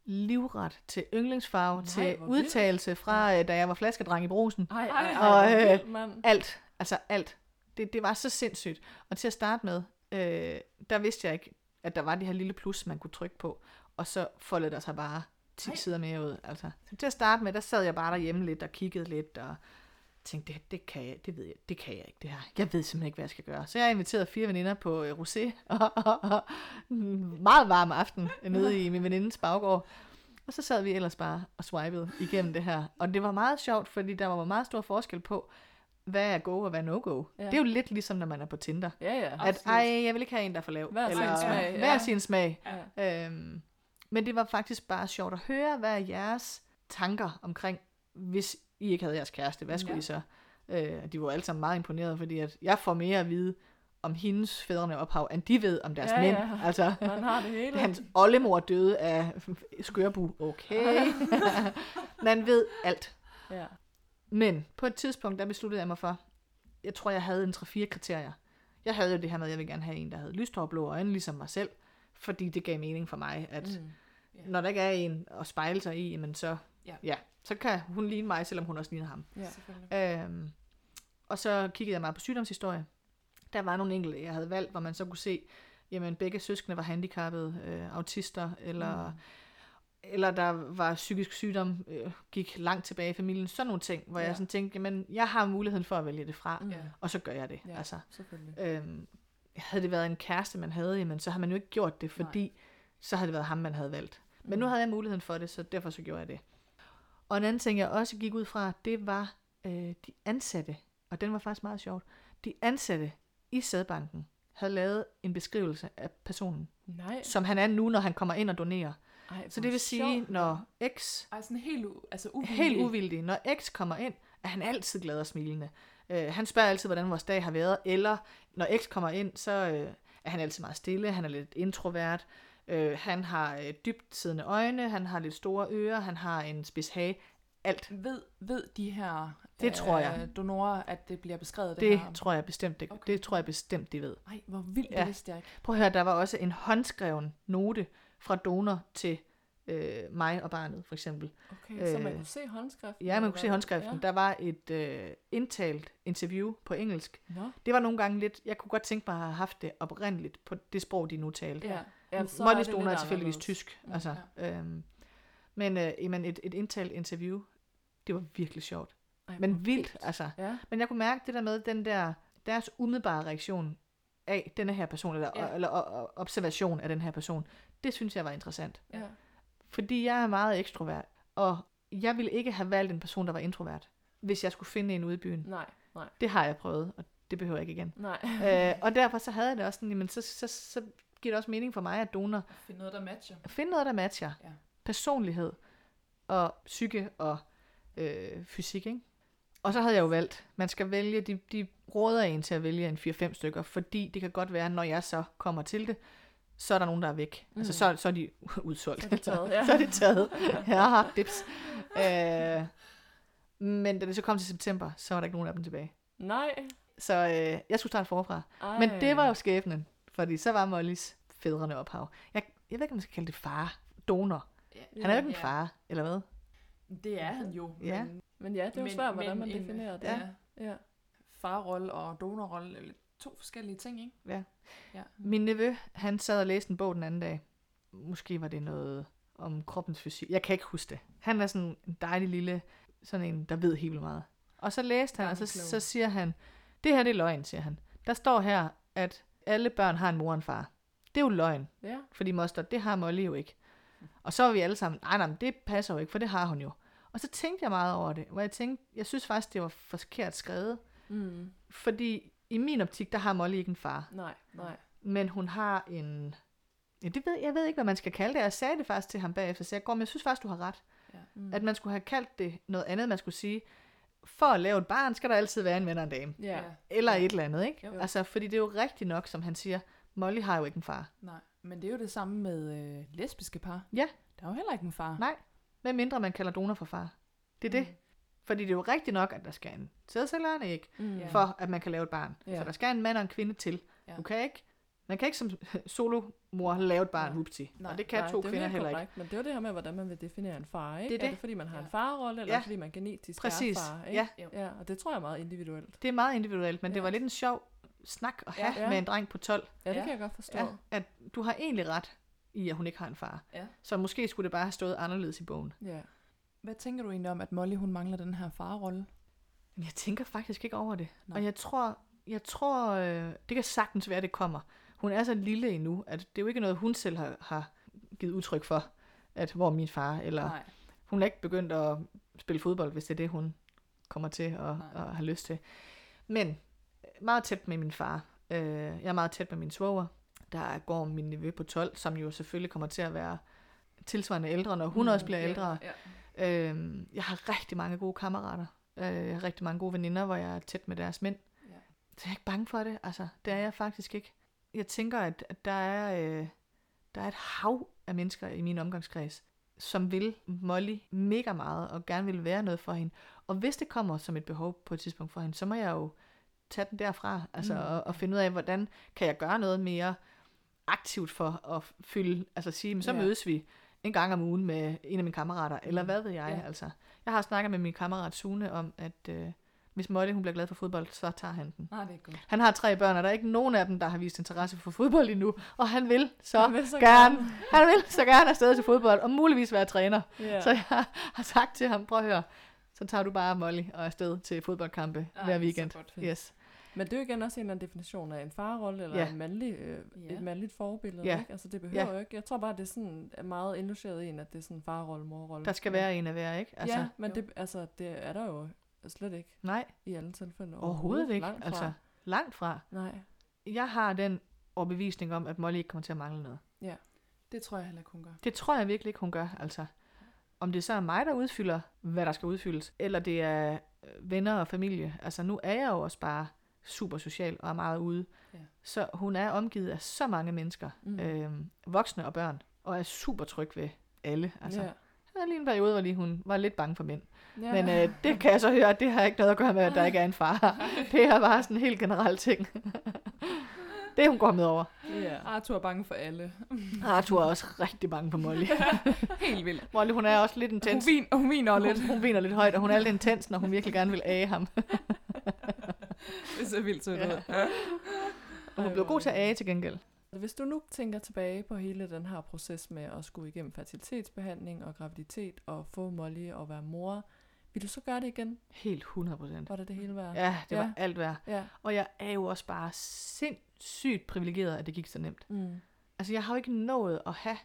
livret til yndlingsfarve, Nej, til vildt. udtalelse fra, øh, da jeg var flaskedreng i brusen. Ej, Ej, ej, og, ej, øh, vildt. Alt. Altså alt. Det, det var så sindssygt. Og til at starte med, øh, der vidste jeg ikke, at der var det her lille plus, man kunne trykke på. Og så foldede der sig bare 10 Ej. sider mere ud. Altså. Så til at starte med, der sad jeg bare derhjemme lidt og kiggede lidt og tænkte, det, det, kan jeg, det ved jeg, det kan jeg ikke det her. Jeg ved simpelthen ikke, hvad jeg skal gøre. Så jeg inviterede fire veninder på øh, rosé og, og, meget varm aften nede i min venindes baggård. Og så sad vi ellers bare og swipede igennem det her. Og det var meget sjovt, fordi der var meget stor forskel på, hvad er go og hvad er no-go. Ja. Ja. Det er jo lidt ligesom, når man er på Tinder. Ja, ja. At, absolut. ej, jeg vil ikke have en, der er for lav. Hver sin smag, Hver ja. sin smag. Ja. Øhm, men det var faktisk bare sjovt at høre, hvad er jeres tanker omkring, hvis I ikke havde jeres kæreste, hvad skulle Ja. I så? Øh, de var alle sammen meget imponerede, fordi at jeg får mere at vide om hendes fædrene ophav, end de ved om deres Ja, mænd. ja. Altså, Man har det hele. hans oldemor døde af skørbu. Okay. Man ved alt. Ja. Men på et tidspunkt, der besluttede jeg mig for, jeg tror, jeg havde en 3-4 kriterier. Jeg havde jo det her med, at jeg ville gerne have en, der havde lyst hår og blå øjne, ligesom mig selv. Fordi det gav mening for mig, at Mm. Ja. når der ikke er en at spejle sig i, men så, Ja. ja, så kan hun ligne mig, selvom hun også ligner ham. Ja. Øhm, og så kiggede jeg meget på sygdomshistorie. Der var nogle enkelte, jeg havde valgt, hvor man så kunne se, jamen begge søskende var handicappede, øh, autister, eller, Mm. eller der var psykisk sygdom, øh, gik langt tilbage i familien. Sådan nogle ting, hvor ja. Jeg sådan tænkte, jamen jeg har muligheden for at vælge det fra, Mm. Og så gør jeg det. Ja. Altså, Selvfølgelig. øhm, havde det været en kæreste, man havde, jamen så har man jo ikke gjort det, fordi Nej. så havde det været ham, man havde valgt. Men nu Mm. havde jeg muligheden for det, så derfor så gjorde jeg det. Og en anden ting, jeg også gik ud fra, det var øh, de ansatte. Og den var faktisk meget sjovt. De ansatte i sædbanken havde lavet en beskrivelse af personen, Nej. som han er nu, når han kommer ind og donerer. Ej, Så det vil sige, sjovt. når X Ej, sådan helt, u- altså uvildig. helt uvildig. Når X kommer ind, er han altid glad og smilende. Øh, han spørger altid, hvordan vores dag har været, eller når X kommer ind, så øh, er han altid meget stille, han er lidt introvert, øh, han har øh, dybt siddende øjne, han har lidt store ører, han har en spids hage. Alt. Ved, ved de her Det tror jeg. donorer, at det bliver beskrevet det, Det her? tror jeg bestemt, det, Okay. det tror jeg bestemt, de ved. Ej, hvor vildt, Ja. det vidste jeg ikke. Prøv at høre, der var også en håndskreven note fra donor til øh, mig og barnet, for eksempel. Okay, så man Øh, kunne se håndskriften? Ja, man kunne se håndskriften. Ja. Der var et øh, indtalt interview på engelsk. Nå, Det var nogle gange lidt, jeg kunne godt tænke mig at have haft det oprindeligt på det sprog, de nu talte. ja. Ja så Mollys det donor lidt er tilfældigvis tysk. Altså, øhm, men øh, jamen, et, et indtalt interview, det var virkelig sjovt. Ej, Men vildt, altså. Ja, Men jeg kunne mærke det der med, den der, deres umiddelbare reaktion af denne her person, eller, Ja. ja. eller og, observation af den her person, det synes jeg var interessant. ja. Fordi jeg er meget ekstrovert, og jeg ville ikke have valgt en person, der var introvert, hvis jeg skulle finde en ude i byen. Nej, nej, Det har jeg prøvet, og det behøver jeg ikke igen. nej. øh, og derfor så havde jeg det også sådan, jamen, så, så, så giver det også mening for mig, at donor Find noget, der matcher. finde noget, der matcher. Ja. Personlighed og psyke og øh, fysik, ikke? Og så havde jeg jo valgt, man skal vælge, de, de råder en til at vælge en 4-5 stykker, fordi det kan godt være, når jeg så kommer til det, så er der nogen, der er væk. Mm. Altså, så, så er de udsolgt. Så er de taget, ja. så er de taget. Ja, dips. Øh, men da det så kom til september, så var der ikke nogen af dem tilbage. Nej. Så øh, jeg skulle starte forfra. Ej. Men det var jo skæbnen, fordi så var Mollys fædrene ophav. Jeg, jeg ved ikke, om man skal kalde det far. Donor. Ja, Han er jo ikke en far, eller hvad? Det er han jo. Ja. Men, Men ja, det er jo men- svært, hvordan men man en- definerer det. Ja. Ja. Farrolle og donorrolle er to forskellige ting, ikke? Ja. ja. Min nevø, han sad og læste en bog den anden dag. Måske var det noget om kroppens fysik. Jeg kan ikke huske det. Han er sådan en dejlig lille, sådan en, der ved helt meget. Og så læste han, og så, så siger han, det her det er løgn, siger han. Der står her, at alle børn har en mor og en far. Det er jo løgn, Ja. fordi moster, det har Molly jo ikke. Og så var vi alle sammen, nej, nej, det passer jo ikke, for det har hun jo. Og så tænkte jeg meget over det, hvor jeg tænkte, jeg synes faktisk, det var forkert skrevet. Mm. Fordi i min optik, der har Molly ikke en far. Nej, nej. Men hun har en... Ja, det ved, jeg ved ikke, hvad man skal kalde det. Jeg sagde det faktisk til ham bagefter, så jeg går, men jeg synes faktisk, du har ret. Mm. At man skulle have kaldt det noget andet. Man skulle sige, for at lave et barn, skal der altid være en ven og en dame. Ja. Eller Ja. et eller andet, ikke? Jo. Altså, fordi det er jo rigtigt nok, som han siger, Molly har jo ikke en far. Nej, men det er jo det samme med øh, lesbiske par. Ja. Der er jo heller ikke en far. Nej, Med mindre man kalder donor for far. Det er det. Fordi det er jo rigtigt nok, at der skal en sædceller æg, Mm. For at man kan lave et barn. Ja. Så der skal en mand og en kvinde til. Ja. Du kan ikke, man kan ikke som solomor lave et barn. Nej. Og det kan Nej, to det er kvinder heller ikke. Men det er jo det her med, hvordan man vil definere en far, ikke? Det er Er det. det fordi, man har en Ja. farrolle, eller Ja. fordi man genetisk Præcis. er far, ikke? Ja. ja. Og det tror jeg er meget individuelt. Det er meget individuelt, men det Ja. var lidt en sjov snak at have Ja. Ja. med en dreng på 12. Ja, det Ja. kan jeg godt forstå. Ja, at du har egentlig ret i, at hun ikke har en far. Ja. Så måske skulle det bare have stået anderledes i bogen. ja. Hvad tænker du egentlig om, at Molly hun mangler den her farrolle? Jeg tænker faktisk ikke over det. Nej. Og jeg tror, jeg tror øh, det kan sagtens være, at det kommer. Hun er så lille endnu, at det er jo ikke noget, hun selv har, har givet udtryk for, at hvor min far, eller Nej. hun er ikke begyndt at spille fodbold, hvis det er det, hun kommer til at, Nej. have lyst til. Men øh, meget tæt med min far. Øh, jeg er meget tæt med min svoger. Der går min nevø på 12, som jo selvfølgelig kommer til at være tilsvarende ældre, når hun mm, også bliver ældre. Ja. Øh, jeg har rigtig mange gode kammerater. Øh, jeg har rigtig mange gode veninder, hvor jeg er tæt med deres mænd. Ja. Så jeg er ikke bange for det. Altså, det er jeg faktisk ikke. Jeg tænker, at, at der, er, øh, der er et hav af mennesker i min omgangskreds, som vil Molly mega meget, og gerne vil være noget for hende. Og hvis det kommer som et behov på et tidspunkt for hende, så må jeg jo tage den derfra, altså, Mm. og, og finde ud af, hvordan kan jeg gøre noget mere aktivt for at fylde, altså sige, men så Ja. mødes vi en gang om ugen med en af mine kammerater, eller Mm. hvad ved jeg, ja. altså. Jeg har snakket med min kammerat Sune om, at øh, hvis Molly hun bliver glad for fodbold, så tager han den. Nej, det er godt. Han har tre børn, og der er ikke nogen af dem, der har vist interesse for fodbold endnu, og han vil så, Han vil så gerne, gerne. han vil så gerne afsted til fodbold, og muligvis være træner. Ja. Så jeg har sagt til ham, prøv at høre, så tager du bare Molly og afsted til fodboldkampe Ej, hver så weekend. godt. Yes. Men det er jo igen også en eller anden definition af en farrolle, eller Ja. en mandlig, øh, Ja. et mandligt forbillede. Ja. Ikke? Altså det behøver Ja. jo ikke. Jeg tror bare, det er sådan meget indlogeret i en, at det er sådan en farrolle, morrolle. Der skal være en af hver, ikke? Altså, ja, men jo. det, altså, det er der jo slet ikke Nej, i alle tilfælde. overhovedet ikke. Langt fra. Altså, langt fra. Nej. jeg har den overbevisning om, at Molly ikke kommer til at mangle noget. Det tror jeg heller ikke, hun gør. Det tror jeg virkelig ikke, hun gør. Altså, om det så er mig, der udfylder, hvad der skal udfyldes, eller det er øh, venner og familie. Altså, nu er jeg jo også bare super social og er meget ude. Ja. Så hun er omgivet af så mange mennesker, mm. øh, voksne og børn, og er super tryg ved alle. Altså, ja. Der var lige en periode, hvor lige hun var lidt bange for mænd. Ja. Men øh, det kan jeg så høre, at det har ikke noget at gøre med, at der ikke er en far. Det er bare sådan en helt generel ting. det er hun går med over. ja. Arthur er bange for alle. Arthur er også rigtig bange for Molly. Helt vildt. Molly, hun er også lidt Hun, intens. vin, hun viner lidt. Hun, hun viner lidt højt, og hun er lidt intens, når hun virkelig gerne vil age ham. Det er så vildt sødt Ja. Og hun bliver god til at age til gengæld. Hvis du nu tænker tilbage på hele den her proces med at skulle igennem fertilitetsbehandling og graviditet og få Molly og være mor, vil du så gøre det igen? Helt 100 procent. Var det det hele værd? Ja, det var Ja. alt værd. ja. Og jeg er jo også bare sindssygt privilegeret, at det gik så nemt. Mm. Altså, jeg har jo ikke nået at have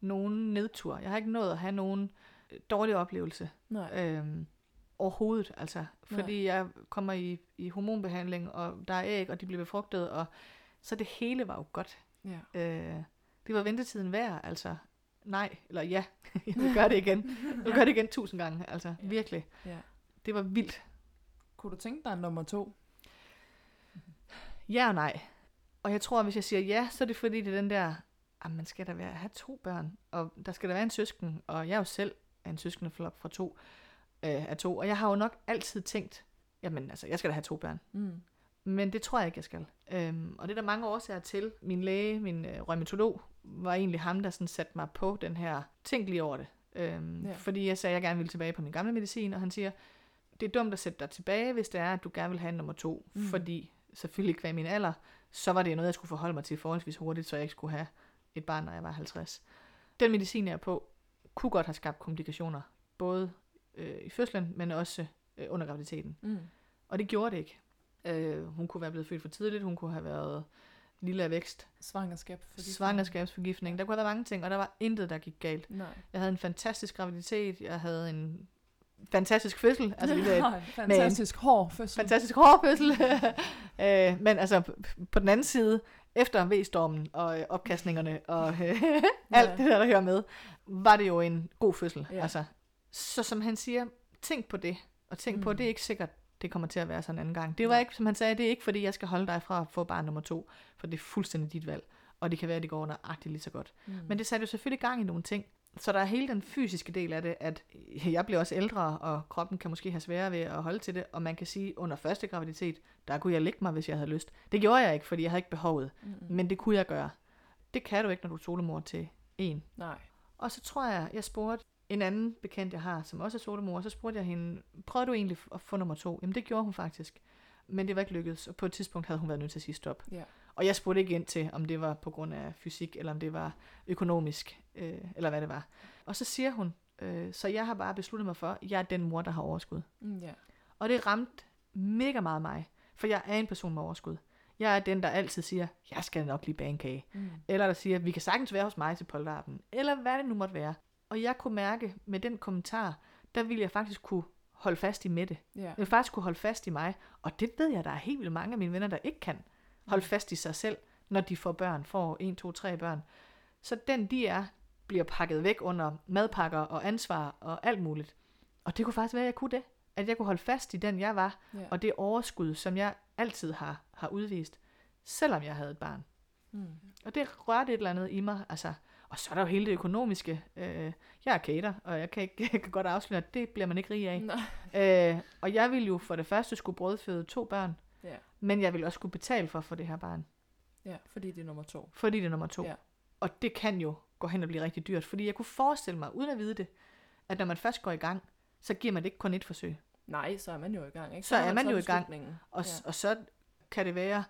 nogen nedtur. Jeg har ikke nået at have nogen øh, dårlig oplevelse. Nej. Øhm, overhovedet, altså. Fordi jeg kommer i, i hormonbehandling, og der er æg, og de bliver befrugtet, og så det hele var jo godt. Ja. Øh, det var ventetiden værd, altså. Nej, eller ja, jeg vil gøre det igen. Jeg vil gøre det igen tusind gange, altså. Ja. Virkelig. Ja. Det var vildt. Kunne du tænke dig nummer to? Ja og nej. Og jeg tror, at hvis jeg siger ja, så er det fordi, det er den der, at man skal da være, have to børn, og der skal der være en søsken, og jeg er jo selv en søskendeflok fra to, øh, af to, og jeg har jo nok altid tænkt, jamen altså, jeg skal da have to børn. Mm. Men det tror jeg ikke, jeg skal. Øhm, og det er der mange årsager til. Min læge, min øh, rheumatolog, var egentlig ham, der sådan satte mig på den her, tænk lige over det. Øhm, Ja. Fordi jeg sagde, at jeg gerne ville tilbage på min gamle medicin, og han siger, det er dumt at sætte dig tilbage, hvis det er, at du gerne vil have nummer to. Mm. Fordi selvfølgelig ikke i min alder, så var det noget, jeg skulle forholde mig til forholdsvis hurtigt, så jeg ikke skulle have et barn, når jeg var 50. Den medicin, jeg er på, kunne godt have skabt komplikationer, både øh, i fødslen, men også øh, under graviditeten. Mm. Og det gjorde det ikke. Øh, hun kunne være blevet født for tidligt, hun kunne have været lille af vækst, Svangerskab. svangerskabsforgiftning. Der kunne have været mange ting, og der var intet, der gik galt. Nej. Jeg havde en fantastisk graviditet, jeg havde en fantastisk fødsel, altså lige et Fantastisk hård fødsel. fantastisk hård fødsel. øh, men altså på den anden side, efter V-stormen og øh, opkastningerne og øh, alt Ja. det der, der hører med, var det jo en god fødsel. Ja. Altså. Så som han siger, tænk på det, og tænk mm. på, at det er ikke sikkert, det kommer til at være sådan en anden gang. Det var ikke, som han sagde, det er ikke fordi, jeg skal holde dig fra at få barn nummer to, for det er fuldstændig dit valg, og det kan være, at det går nøjagtigt lige så godt. Mm. Men det satte jo selvfølgelig gang i nogle ting. Så der er hele den fysiske del af det, at jeg bliver også ældre, og kroppen kan måske have sværere ved at holde til det. Og man kan sige, under første graviditet, der kunne jeg lægge mig, hvis jeg havde lyst. Det gjorde jeg ikke, fordi jeg havde ikke behovet. Mm-mm. Men det kunne jeg gøre. Det kan du ikke, når du er solomor til en. Nej. Og så tror jeg, jeg spurgte en anden bekendt, jeg har, som også er solomor, og så spurgte jeg hende, prøvede du egentlig at få nummer to? Jamen det gjorde hun faktisk. Men det var ikke lykkedes, og på et tidspunkt havde hun været nødt til at sige stop. Ja. Og jeg spurgte ikke ind til, om det var på grund af fysik, eller om det var økonomisk, øh, eller hvad det var. Og så siger hun, øh, så jeg har bare besluttet mig for, at jeg er den mor, der har overskud. Mm, ja. Og det ramte mega meget mig, for jeg er en person med overskud. Jeg er den, der altid siger, jeg skal nok lige bage en kage. Mm. Eller der siger, vi kan sagtens være hos mig til polterappen. Eller hvad det nu måtte være. Og jeg kunne mærke med den kommentar, der ville jeg faktisk kunne holde fast i Mette. Ja. Jeg vil faktisk kunne holde fast i mig. Og det ved jeg, der er helt vildt mange af mine venner, der ikke kan holde fast i sig selv, når de får børn, får en, to, tre børn. Så den de er, bliver pakket væk under madpakker og ansvar og alt muligt. Og det kunne faktisk være, at jeg kunne det. At jeg kunne holde fast i den, jeg var, Ja. og det overskud, som jeg altid har, har udvist, selvom jeg havde et barn. Mm. Og det rørte et eller andet i mig. Altså, og så er der jo hele det økonomiske. Øh, jeg er cater, og jeg kan, ikke, jeg kan godt afsløre, at det bliver man ikke rig af. Nej. Øh, og jeg ville jo for det første skulle brødføde to børn, Ja. men jeg ville også skulle betale for at få det her barn, ja, fordi det er nummer to. fordi det er nummer to. Ja. Og det kan jo gå hen og blive rigtig dyrt, fordi jeg kunne forestille mig, uden at vide det, at når man først går i gang, så giver man det ikke kun et forsøg. Nej, så er man jo i gang, ikke? Så er man jo taget i gang. Og, ja. og så kan det være,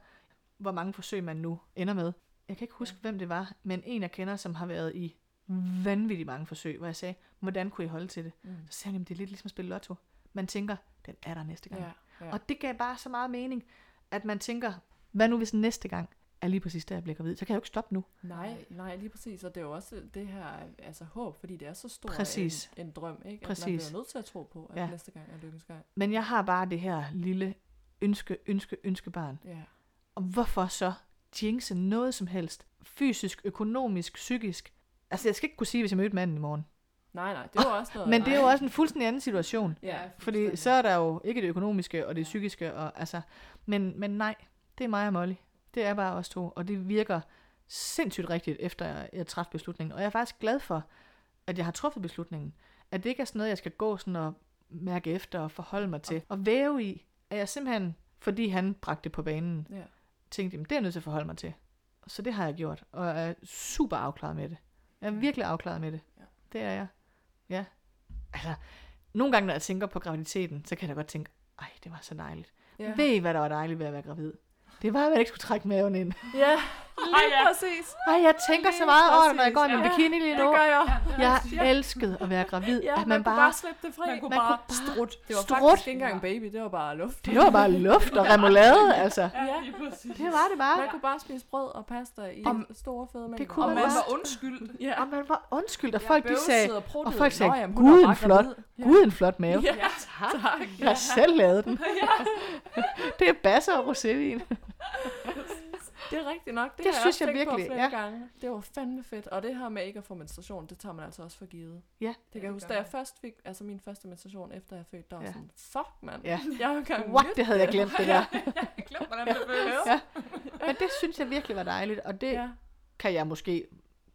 hvor mange forsøg man nu ender med. Jeg kan ikke huske, ja. hvem det var, men en jeg kender, som har været i vanvittigt mange forsøg, hvor jeg sagde, hvordan kunne I holde til det? Mm. Så sagde han, "Jamen, det er lidt ligesom at spille lotto. Man tænker, den er der næste gang. Ja, ja. Og det gav bare så meget mening, at man tænker, hvad nu hvis næste gang er lige præcis der, jeg bliver gravid? Så kan jeg jo ikke stoppe nu. Nej, nej, lige præcis. Og det er jo også det her altså, håb, fordi det er så stor Præcis. En, en drøm, ikke? At man Præcis. bliver nødt til at tro på, at Ja. næste gang er lykkens gang. Men jeg har bare det her lille ønske, ønske, ønskebarn. Ja. Og hvorfor så jinxe noget som helst. Fysisk, økonomisk, psykisk. Altså, jeg skal ikke kunne sige, hvis jeg mødte manden i morgen. Nej, nej, det er jo også noget. Men det er jo også en fuldstændig anden situation. Ja, Fordi så er der jo ikke det økonomiske og det psykiske. Og, altså, men, men nej, det er mig og Molly. Det er bare os to. Og det virker sindssygt rigtigt, efter jeg, jeg træffede beslutningen. Og jeg er faktisk glad for, at jeg har truffet beslutningen. At det ikke er sådan noget, jeg skal gå sådan og mærke efter og forholde mig til. Og væve i, at jeg simpelthen, fordi han bragte det på banen, Ja. Tænkte, jamen det er jeg nødt til at forholde mig til. Så det har jeg gjort, og jeg er super afklaret med det. Jeg er virkelig afklaret med det. Ja. Det er jeg. Ja. Altså, nogle gange, når jeg tænker på graviditeten, så kan jeg da godt tænke, ej, det var så dejligt. Ja. Ved I, hvad der var dejligt ved at være gravid? Det var, at man ikke skulle trække maven ind. ja, lige ja. præcis. Ej, jeg tænker så meget over det, når jeg går i min Ja, bikini lige Det nu. gør jeg. Jeg elskede at være gravid. Ja, at man, man kunne bare bare, slippe det fri. Man kunne man bare kunne bare strut. Det var strut. faktisk ikke engang en baby, det var bare luft. det var bare luft og remoulade, altså. Ja, lige præcis. Det var det bare. man kunne bare spise brød og pasta i Om- store fede mængder. det kunne Og man man også. var undskyldt. Ja. Og man var undskyldt, og folk de sagde, og og folk sagde, "Gud, en bare flot." Gud, en flot mave. Ja, tak. Jeg selv lavet den. det er basser og rosévin. Det er rigtigt nok. Det, Det har jeg synes også jeg tænkt på virkelig, flere ja. gange. Det var fandme fedt. Og det her med ikke at få menstruation, det tager man altså også for givet. Ja. Det kan jeg det huske, da jeg først fik altså min første menstruation, efter jeg fødte, der var Ja. sådan, fuck mand. Ja. Jeg har engang What, det havde jeg glemt, det der. Jeg glemte, hvordan det føles. Ja. Men det synes jeg virkelig var dejligt, og det Ja. kan jeg måske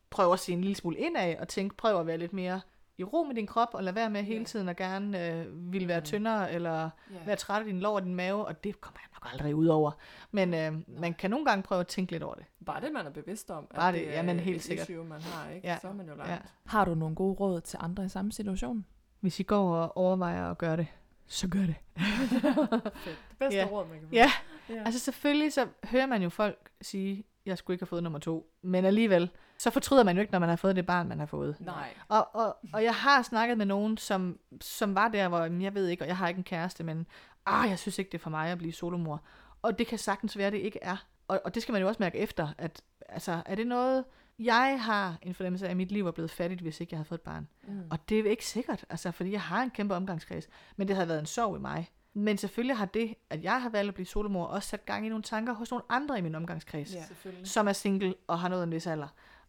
prøve at se en lille smule indad, og tænke, prøv at være lidt mere i ro med din krop, og lade være med hele Ja. tiden at gerne øh, ville være Mm. tyndere, eller Ja. være træt af din lår og din mave, og det kommer jeg nok aldrig ud over. Men øh, man kan nogle gange prøve at tænke lidt over det. Bare det, man er bevidst om, Bare at det, det er jamen, helt et sikkert. issue, man har, ikke? Ja. så er man jo langt. Ja. Har du nogle gode råd til andre i samme situation? Hvis I går og overvejer at gøre det, så gør det. Fedt. Det bedste Ja. råd, man kan få. Ja. ja. Altså selvfølgelig så hører man jo folk sige, jeg skulle ikke have fået nummer to, men alligevel, så fortryder man jo ikke, når man har fået det barn, man har fået. Nej. Og, og, og jeg har snakket med nogen, som, som var der, hvor jeg ved ikke, og jeg har ikke en kæreste, men ah, jeg synes ikke, det er for mig at blive solomor. Og det kan sagtens være, det ikke er. Og, og det skal man jo også mærke efter, at altså, er det noget, jeg har en fornemmelse af, at mit liv er blevet fattigt, hvis ikke jeg havde fået et barn. Mm. Og det er ikke sikkert, altså, fordi jeg har en kæmpe omgangskreds. Men det har været en sorg i mig. Men selvfølgelig har det, at jeg har valgt at blive solomor, også sat gang i nogle tanker hos nogle andre i min omgangskreds Ja. Som er single og har nået en vis alder.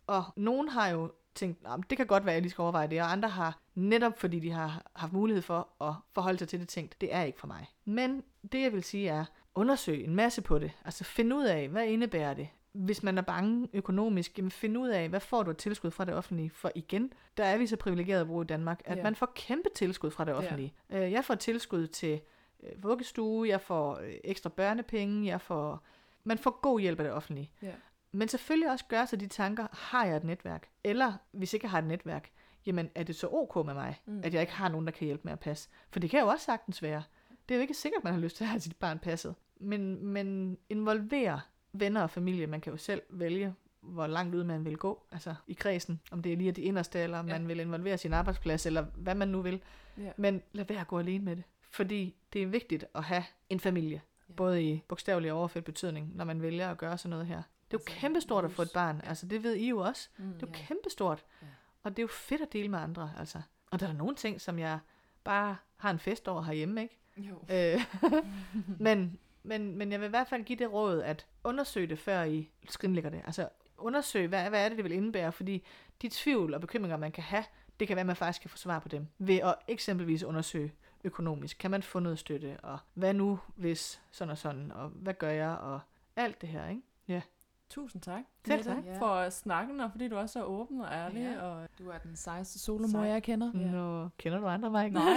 Og nogen har jo tænkt, "Nå, men det kan godt være, at jeg lige skal overveje det, og andre har, netop fordi de har haft mulighed for at forholde sig til det, tænkt, det er ikke for mig. Men det, jeg vil sige, er, undersøg en masse på det. Altså find ud af, hvad indebærer det? Hvis man er bange økonomisk, jamen find ud af, hvad får du af tilskud fra det offentlige? For igen, der er vi så privilegerede at bruge i Danmark, at Ja. man får kæmpe tilskud fra det Ja. offentlige. Øh, Jeg får tilskud til øh, vuggestue, jeg får øh, ekstra børnepenge, jeg får... Man får god hjælp af det offentlige. Ja. Men selvfølgelig også gøre sig de tanker, har jeg et netværk? Eller hvis ikke jeg har et netværk, jamen er det så ok med mig, Mm. at jeg ikke har nogen, der kan hjælpe med at passe? For det kan jo også sagtens være. Det er jo ikke sikkert, man har lyst til at have sit barn passet. Men, men involvere venner og familie. Man kan jo selv vælge, hvor langt ud man vil gå, altså i kredsen. Om det er lige de inderste, eller om ja. man vil involvere sin arbejdsplads, eller hvad man nu vil. Ja. Men lad være at gå alene med det. Fordi det er vigtigt at have en familie. Ja. Både i bogstavelig og overført betydning, når man vælger at gøre sådan noget her. Det er jo Altså, kæmpestort at få et barn. Altså det ved I jo også. Mm. Det er jo Ja. kæmpestort. Ja. Og det er jo fedt at dele med andre, altså. Og der er nogle ting, som jeg bare har en fest over herhjemme, ikke? Jo. Øh, men, men, men jeg vil i hvert fald give det råd, at undersøg det, før I skrinlægger det. Altså undersøg, hvad, hvad er det, det vil indebære, fordi de tvivl og bekymringer, man kan have, det kan være, at man faktisk kan få svar på dem. Ved at eksempelvis undersøge økonomisk. Kan man få noget støtte? Og hvad nu, hvis sådan og sådan? Og hvad gør jeg? Og alt det her, ikke? Ja. Tusind tak, Selv tak. Ja. for snakken, og fordi du er så åben og ærlig. Ja. Og Du er den sejeste solomor, Sej. jeg kender. Ja. Nå, kender du andre mig? ikke? Nej.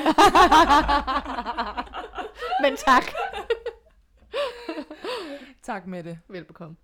Men tak. Tak med det. Velbekomme.